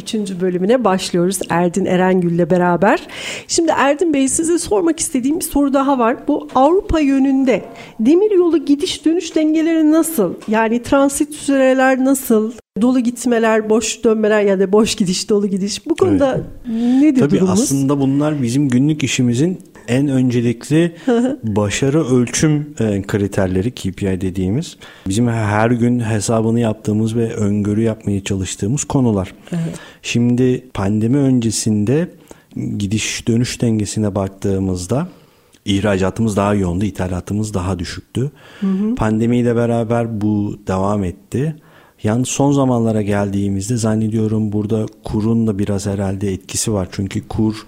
3. bölümüne başlıyoruz Erdin Erengül ile beraber. Şimdi Erdin Bey size sormak istediğim bir soru daha var. Bu Avrupa yönünde demiryolu gidiş dönüş dengeleri nasıl? Yani transit süreler nasıl? Dolu gitmeler, boş dönmeler ya da boş gidiş, dolu gidiş. Bu konuda evet. nedir Tabii durumumuz? aslında bunlar bizim günlük işimizin en öncelikli <laughs> başarı ölçüm e, kriterleri KPI dediğimiz bizim her gün hesabını yaptığımız ve öngörü yapmaya çalıştığımız konular. Şimdi pandemi öncesinde gidiş dönüş dengesine baktığımızda ihracatımız daha yoğundu, ithalatımız daha düşüktü. Hı hı. Pandemiyle beraber bu devam etti. Yani son zamanlara geldiğimizde zannediyorum burada kurun da biraz herhalde etkisi var. Çünkü kur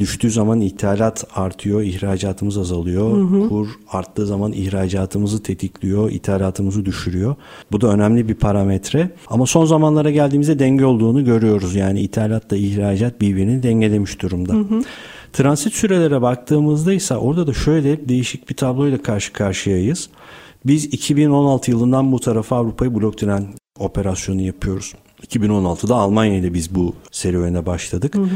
düştüğü zaman ithalat artıyor, ihracatımız azalıyor. Hı hı. Kur arttığı zaman ihracatımızı tetikliyor, ithalatımızı düşürüyor. Bu da önemli bir parametre. Ama son zamanlara geldiğimizde denge olduğunu görüyoruz. Yani ithalatla ihracat birbirini dengelemiş durumda. Hı hı. Transit sürelere baktığımızda ise orada da şöyle değişik bir tabloyla karşı karşıyayız. Biz 2016 yılından bu tarafa Avrupa'yı blok tren operasyonu yapıyoruz. 2016'da Almanya ile biz bu serüvene başladık. Hı hı.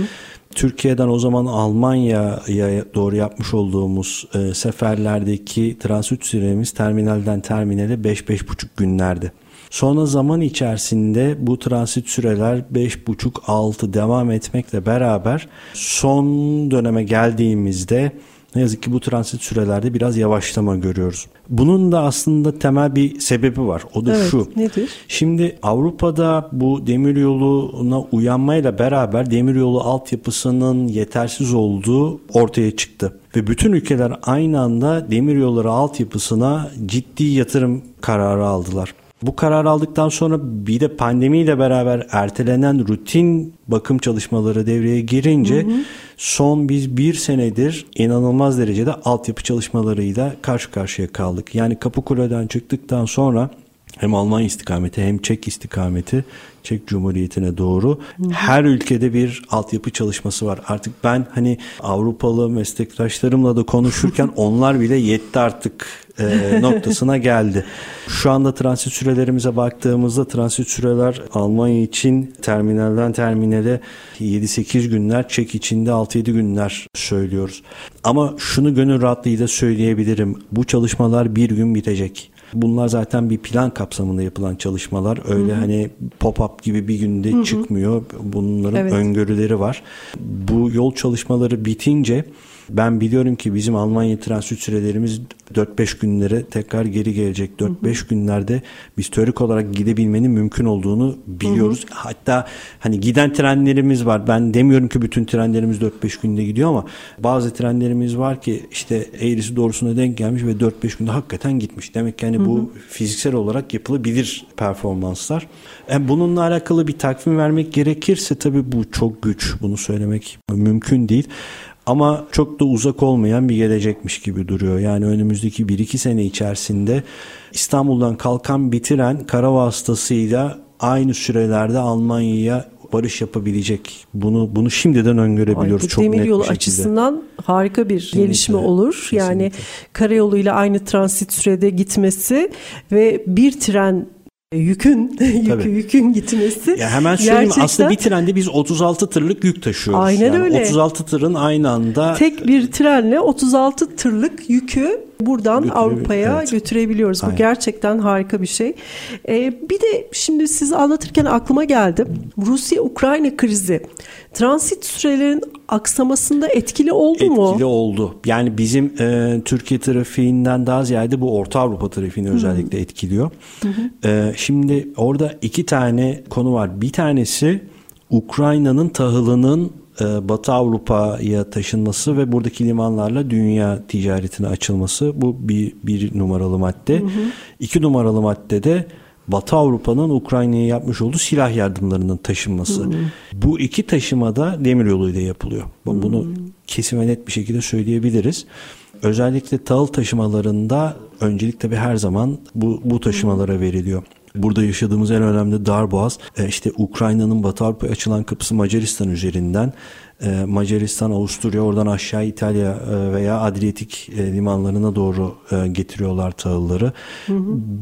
Türkiye'den o zaman Almanya'ya doğru yapmış olduğumuz e, seferlerdeki transit süremiz terminalden terminale 5-5,5 günlerdi. Sonra zaman içerisinde bu transit süreler 5,5-6 devam etmekle beraber son döneme geldiğimizde Ne yazık ki bu transit sürelerde biraz yavaşlama görüyoruz. Bunun da aslında temel bir sebebi var. O da Evet, şu. nedir? Şimdi Avrupa'da bu demiryoluna uyanmayla beraber demiryolu altyapısının yetersiz olduğu ortaya çıktı. Ve bütün ülkeler aynı anda demiryolları altyapısına ciddi yatırım kararı aldılar. Bu karar aldıktan sonra bir de pandemiyle beraber ertelenen rutin bakım çalışmaları devreye girince son biz bir senedir inanılmaz derecede altyapı çalışmalarıyla karşı karşıya kaldık. Yani Kapıkule'den çıktıktan sonra hem Almanya istikameti hem Çek istikameti Çek Cumhuriyeti'ne doğru her ülkede bir altyapı çalışması var. Artık ben hani Avrupalı meslektaşlarımla da konuşurken <laughs> onlar bile yetti artık e, noktasına geldi. Şu anda transit sürelerimize baktığımızda transit süreler Almanya için terminalden terminale 7-8 günler, Çek içinde 6-7 günler söylüyoruz. Ama şunu gönül rahatlığıyla söyleyebilirim. Bu çalışmalar bir gün bitecek. Bunlar zaten bir plan kapsamında yapılan çalışmalar. Öyle hani pop-up gibi bir günde çıkmıyor. Bunların Evet. öngörüleri var. Bu yol çalışmaları bitince ben biliyorum ki bizim Almanya transit sürelerimiz 4-5 günlere tekrar geri gelecek. 4-5 günlerde biz teorik olarak gidebilmenin mümkün olduğunu biliyoruz. Hatta hani giden trenlerimiz var. Ben demiyorum ki bütün trenlerimiz 4-5 günde gidiyor ama bazı trenlerimiz var ki işte eğrisi doğrusuna denk gelmiş ve 4-5 günde hakikaten gitmiş. Demek ki hani bu fiziksel olarak yapılabilir performanslar. Yani bununla alakalı bir takvim vermek gerekirse tabii bu çok güç. Bunu söylemek mümkün değil. Ama çok da uzak olmayan bir gelecekmiş gibi duruyor. Yani önümüzdeki 1-2 sene içerisinde İstanbul'dan kalkan bitiren kara vasıtasıyla aynı sürelerde Almanya'ya varış yapabilecek. Bunu bunu şimdiden öngörebiliyoruz Ay, çok net bir Demiryolu şekilde. açısından harika bir gelişme olur. Yani kesinlikle. karayoluyla aynı transit sürede gitmesi ve bir tren yükün <laughs> yükü, yükün gitmesi. Ya hemen söyleyeyim gerçekten aslında bir trende biz 36 tırlık yük taşıyoruz. Aynen Yani öyle. 36 tırın aynı anda tek bir trenle 36 tırlık yükü buradan Avrupa'ya evet. götürebiliyoruz. Bu Aynen. gerçekten harika bir şey. Ee, bir de şimdi siz anlatırken aklıma geldi. Rusya-Ukrayna krizi transit sürelerin aksamasında etkili oldu mu? etkili oldu. Yani bizim e, Türkiye trafiğinden daha ziyade bu Orta Avrupa trafiğini özellikle etkiliyor. E, şimdi orada iki tane konu var. Bir tanesi Ukrayna'nın tahılının Batı Avrupa'ya taşınması ve buradaki limanlarla dünya ticaretine açılması. Bu bir, bir numaralı madde. İki numaralı madde de Batı Avrupa'nın Ukrayna'ya yapmış olduğu silah yardımlarının taşınması. Bu iki taşımada demir yoluyla yapılıyor. Bu- Bunu kesin ve net bir şekilde söyleyebiliriz. Özellikle tahıl taşımalarında öncelik tabii her zaman bu, bu taşımalara veriliyor. Burada yaşadığımız en önemli darboğaz e, işte Ukrayna'nın Batı Avrupa'ya açılan kapısı Macaristan üzerinden e, Macaristan, Avusturya oradan aşağı İtalya e, veya Adriyatik e, limanlarına doğru e, getiriyorlar tahılları.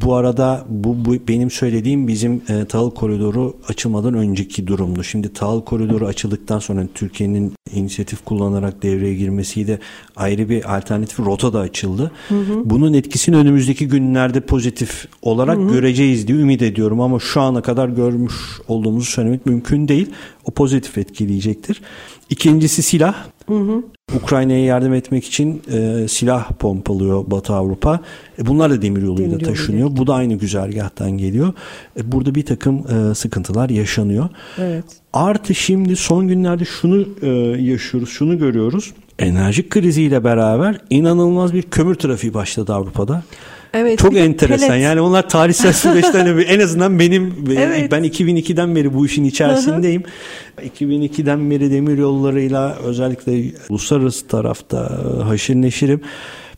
Bu arada bu, bu benim söylediğim bizim e, tahıl koridoru açılmadan önceki durumdu. Şimdi tahıl koridoru açıldıktan sonra Türkiye'nin inisiyatif kullanarak devreye girmesiyle ayrı bir alternatif rota da açıldı. Bunun etkisini önümüzdeki günlerde pozitif olarak göreceğiz diye ümit ediyorum ama şu ana kadar görmüş olduğumuzu söylemek mümkün değil. O pozitif etkileyecektir. İkincisi silah. Ukrayna'ya yardım etmek için e, silah pompalıyor Batı Avrupa. E, bunlar da demir yoluyla Demir taşınıyor. Bu da aynı güzergahtan geliyor. E, burada bir takım e, sıkıntılar yaşanıyor. Evet. Artı şimdi son günlerde şunu e, yaşıyoruz, şunu görüyoruz. Enerji kriziyle beraber inanılmaz bir kömür trafiği başladı Avrupa'da. Evet. Çok enteresan. pelet. Yani onlar tarihsel <laughs> süreçten en azından benim Evet. ben 2002'den beri bu işin içerisindeyim. 2002'den beri demir yollarıyla özellikle uluslararası tarafta e, haşır neşirim.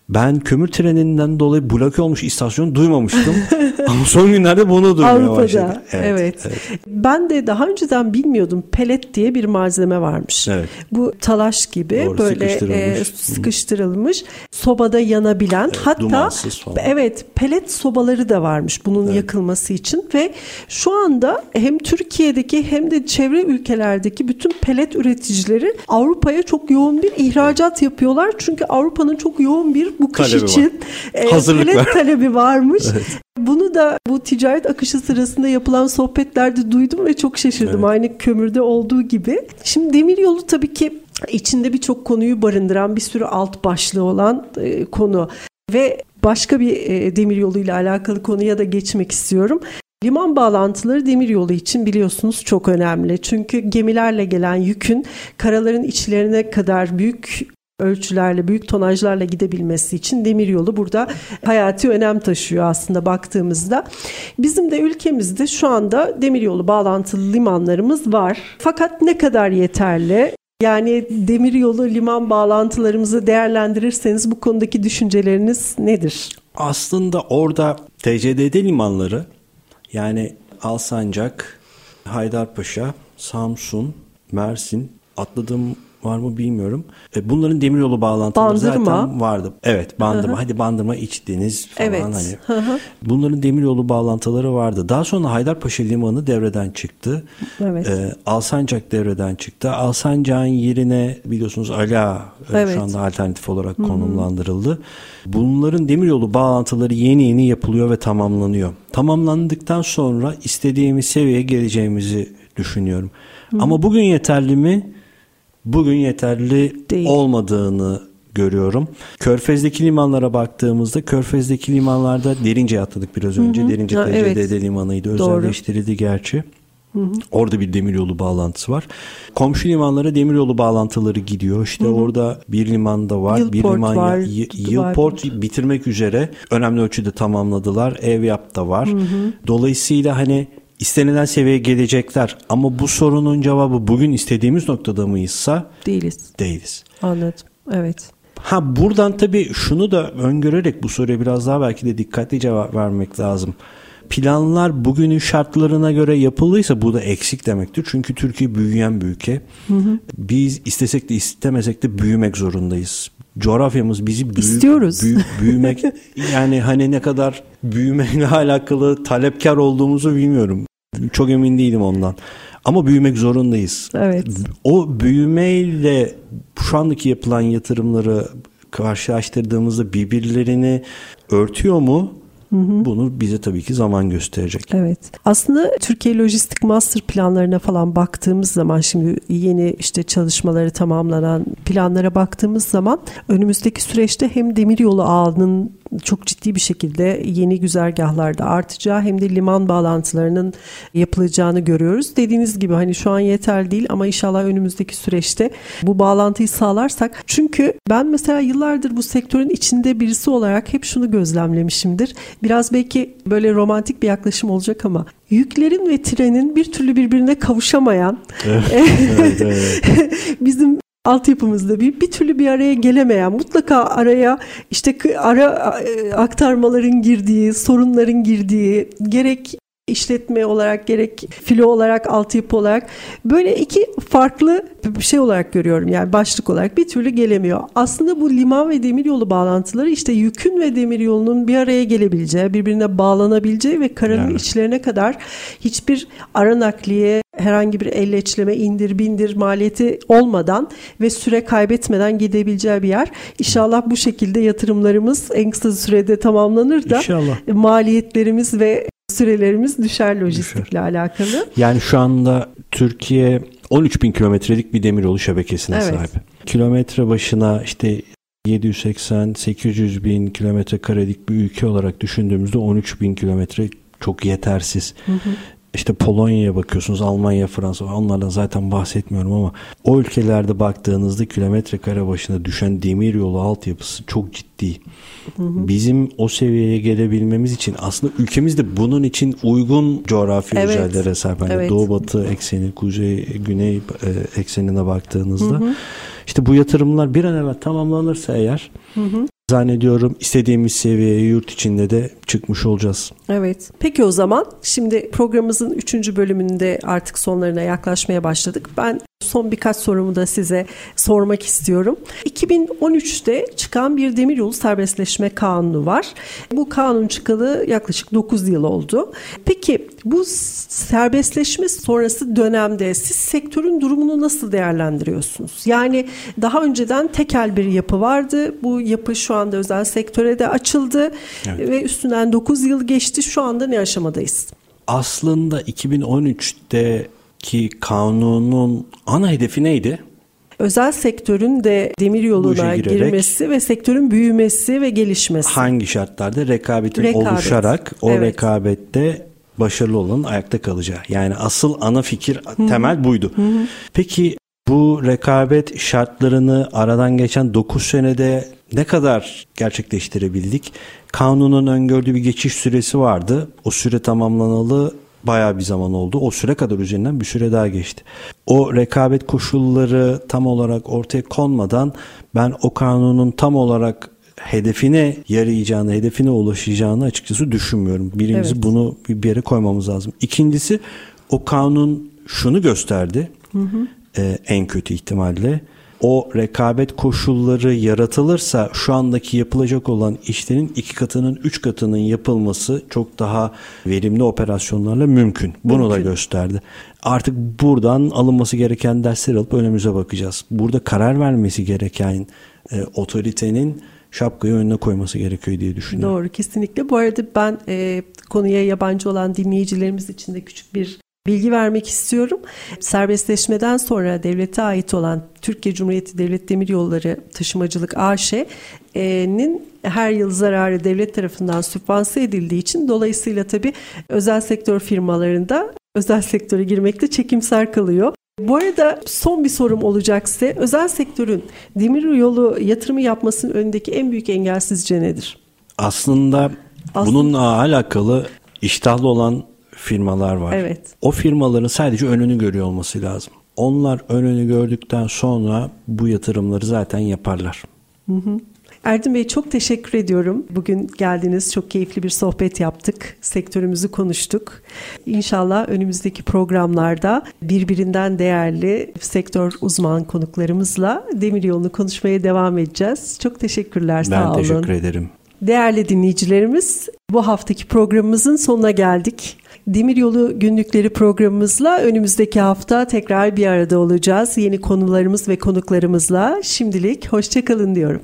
Ben kömür treninden dolayı bloke olmuş istasyon duymamıştım. <laughs> Ama son günlerde bunu duymaya Avrupa'da. başladım. Evet, Ben de daha önceden bilmiyordum. Pelet diye bir malzeme varmış. Evet. Bu talaş gibi Doğru, böyle sıkıştırılmış. e, sıkıştırılmış. Sobada yanabilen. hatta dumansız falan. evet pelet sobaları da varmış bunun yakılması için ve şu anda hem Türkiye'deki hem de çevre ülkelerdeki bütün pelet üreticileri Avrupa'ya çok yoğun bir ihracat yapıyorlar. Çünkü Avrupa'nın çok yoğun bir bu kış Talebi için e, pelet talebi varmış. <laughs> Bunu da bu ticaret akışı sırasında yapılan sohbetlerde duydum ve çok şaşırdım. Evet. Aynı kömürde olduğu gibi. Şimdi demir yolu tabii ki içinde birçok konuyu barındıran bir sürü alt başlığı olan e, konu ve başka bir e, demiryolu ile alakalı konuya da geçmek istiyorum. Liman bağlantıları demiryolu için biliyorsunuz çok önemli. Çünkü gemilerle gelen yükün karaların içlerine kadar büyük ölçülerle, büyük tonajlarla gidebilmesi için demiryolu burada hayati önem taşıyor aslında baktığımızda. Bizim de ülkemizde şu anda demiryolu bağlantılı limanlarımız var. Fakat ne kadar yeterli? Yani demiryolu liman bağlantılarımızı değerlendirirseniz bu konudaki düşünceleriniz nedir? Aslında orada TCDD limanları yani Alsancak, Haydarpaşa, Samsun, Mersin, atladığım var mı bilmiyorum. E, bunların demiryolu bağlantıları bandırma. zaten vardı. Evet Bandırma. Hı-hı. Hadi Bandırma iç deniz falan evet. hani. Hı-hı. Bunların demiryolu bağlantıları vardı. Daha sonra Haydarpaşa Limanı devreden çıktı. Evet. E, Alsancak devreden çıktı. Alsancak'ın yerine biliyorsunuz Ala e, evet. şu anda alternatif olarak Hı-hı. konumlandırıldı. Bunların demiryolu bağlantıları yeni yeni yapılıyor ve tamamlanıyor. Tamamlandıktan sonra istediğimiz seviyeye geleceğimizi düşünüyorum. Hı-hı. Ama bugün yeterli mi? Bugün yeterli Değil. olmadığını görüyorum. Körfez'deki limanlara baktığımızda Körfez'deki limanlarda Derince atladık biraz önce. Hı hı. Derince TCDD evet. limanıydı. Özelleştirildi Doğru. gerçi. Hı hı. Orada bir demiryolu bağlantısı var. Komşu limanlara demiryolu bağlantıları gidiyor. İşte hı hı. orada bir liman da var. Yılport bir liman var. Yılport bitirmek üzere önemli ölçüde tamamladılar. Evyap da var. Hı hı. Dolayısıyla hani istenilen seviyeye gelecekler. Ama bu sorunun cevabı bugün istediğimiz noktada mıyızsa değiliz. Değiliz. Anladım. Evet. Ha buradan tabii şunu da öngörerek bu soruya biraz daha belki de dikkatli cevap vermek lazım. Planlar bugünün şartlarına göre yapıldıysa bu da eksik demektir. Çünkü Türkiye büyüyen bir ülke. Hı hı. Biz istesek de istemesek de büyümek zorundayız coğrafyamız bizi büyü, istiyoruz. Büyü, büyümek <laughs> yani hani ne kadar büyümeyle <laughs> alakalı talepkar olduğumuzu bilmiyorum. Çok emin değilim ondan. Ama büyümek zorundayız. Evet. O büyümeyle şu andaki yapılan yatırımları karşılaştırdığımızda birbirlerini örtüyor mu? Hı hı. Bunu bize tabii ki zaman gösterecek. Evet. Aslında Türkiye Lojistik Master planlarına falan baktığımız zaman şimdi yeni işte çalışmaları tamamlanan planlara baktığımız zaman önümüzdeki süreçte hem demiryolu ağının çok ciddi bir şekilde yeni güzergahlarda artacağı hem de liman bağlantılarının yapılacağını görüyoruz. Dediğiniz gibi hani şu an yeterli değil ama inşallah önümüzdeki süreçte bu bağlantıyı sağlarsak çünkü ben mesela yıllardır bu sektörün içinde birisi olarak hep şunu gözlemlemişimdir. Biraz belki böyle romantik bir yaklaşım olacak ama yüklerin ve trenin bir türlü birbirine kavuşamayan evet, <laughs> evet, <laughs> bizim altyapımızda bir bir türlü bir araya gelemeyen mutlaka araya işte ara e, aktarmaların girdiği sorunların girdiği gerek işletme olarak gerek filo olarak altyapı olarak böyle iki farklı bir şey olarak görüyorum yani başlık olarak bir türlü gelemiyor. Aslında bu liman ve demiryolu bağlantıları işte yükün ve demiryolunun bir araya gelebileceği, birbirine bağlanabileceği ve karanın yani. içlerine kadar hiçbir ara nakliye, herhangi bir elleçleme, indir bindir maliyeti olmadan ve süre kaybetmeden gidebileceği bir yer. İnşallah bu şekilde yatırımlarımız en kısa sürede tamamlanır da İnşallah. maliyetlerimiz ve sürelerimiz düşer lojistikle düşer. alakalı. Yani şu anda Türkiye 13 bin kilometrelik bir demiryolu şebekesine evet. sahip. Kilometre başına işte 780-800 bin kilometre karelik bir ülke olarak düşündüğümüzde 13 bin kilometre çok yetersiz. Hı hı. İşte Polonya'ya bakıyorsunuz, Almanya, Fransa onlardan zaten bahsetmiyorum ama o ülkelerde baktığınızda kilometre kare başına düşen demir yolu altyapısı çok ciddi. Hı hı. Bizim o seviyeye gelebilmemiz için aslında ülkemiz de bunun için uygun coğrafi evet. özelliklere sahip. Yani evet. Doğu batı ekseni, kuzey güney e, eksenine baktığınızda hı hı. işte bu yatırımlar bir an evvel tamamlanırsa eğer hı hı zannediyorum istediğimiz seviyeye yurt içinde de çıkmış olacağız. Evet. Peki o zaman şimdi programımızın 3. bölümünde artık sonlarına yaklaşmaya başladık. Ben son birkaç sorumu da size sormak istiyorum. 2013'te çıkan bir demiryolu serbestleşme kanunu var. Bu kanun çıkalı yaklaşık 9 yıl oldu. Peki bu serbestleşme sonrası dönemde siz sektörün durumunu nasıl değerlendiriyorsunuz? Yani daha önceden tekel bir yapı vardı. Bu yapı şu anda özel sektöre de açıldı evet. ve üstünden 9 yıl geçti. Şu anda ne aşamadayız? Aslında 2013'te ki kanunun ana hedefi neydi? özel sektörün de demir yoluna girmesi ve sektörün büyümesi ve gelişmesi. Hangi şartlarda rekabetin Rekabet. oluşarak o evet. rekabette başarılı olan ayakta kalacağı. Yani asıl ana fikir Hı-hı. temel buydu. Hı-hı. Peki bu rekabet şartlarını aradan geçen 9 senede ne kadar gerçekleştirebildik? Kanunun öngördüğü bir geçiş süresi vardı. O süre tamamlanalı bayağı bir zaman oldu. O süre kadar üzerinden bir süre daha geçti. O rekabet koşulları tam olarak ortaya konmadan ben o kanunun tam olarak hedefine yarayacağını, hedefine ulaşacağını açıkçası düşünmüyorum. Birincisi evet. bunu bir yere koymamız lazım. İkincisi o kanun şunu gösterdi. Hı hı. E, en kötü ihtimalle o rekabet koşulları yaratılırsa şu andaki yapılacak olan işlerin iki katının üç katının yapılması çok daha verimli operasyonlarla mümkün. Bunu mümkün. da gösterdi. Artık buradan alınması gereken dersler alıp önümüze bakacağız. Burada karar vermesi gereken e, otoritenin şapkayı önüne koyması gerekiyor diye düşünüyorum. Doğru kesinlikle. Bu arada ben e, konuya yabancı olan dinleyicilerimiz için de küçük bir bilgi vermek istiyorum. Serbestleşmeden sonra devlete ait olan Türkiye Cumhuriyeti Devlet Demiryolları Taşımacılık AŞ'nin her yıl zararı devlet tarafından sübvanse edildiği için dolayısıyla tabii özel sektör firmalarında özel sektöre girmekte çekimser kalıyor. Bu arada son bir sorum olacak size. Özel sektörün demir yolu yatırımı yapmasının önündeki en büyük engel sizce nedir? Aslında, Aslında bununla alakalı iştahlı olan firmalar var. Evet. O firmaların sadece önünü görüyor olması lazım. Onlar önünü gördükten sonra bu yatırımları zaten yaparlar. Hı hı. Erdem Bey çok teşekkür ediyorum. Bugün geldiniz, çok keyifli bir sohbet yaptık. Sektörümüzü konuştuk. İnşallah önümüzdeki programlarda birbirinden değerli sektör uzman konuklarımızla demir yolunu konuşmaya devam edeceğiz. Çok teşekkürler, ben sağ olun. Ben teşekkür ederim. Değerli dinleyicilerimiz, bu haftaki programımızın sonuna geldik. Demiryolu günlükleri programımızla önümüzdeki hafta tekrar bir arada olacağız. Yeni konularımız ve konuklarımızla şimdilik hoşçakalın diyorum.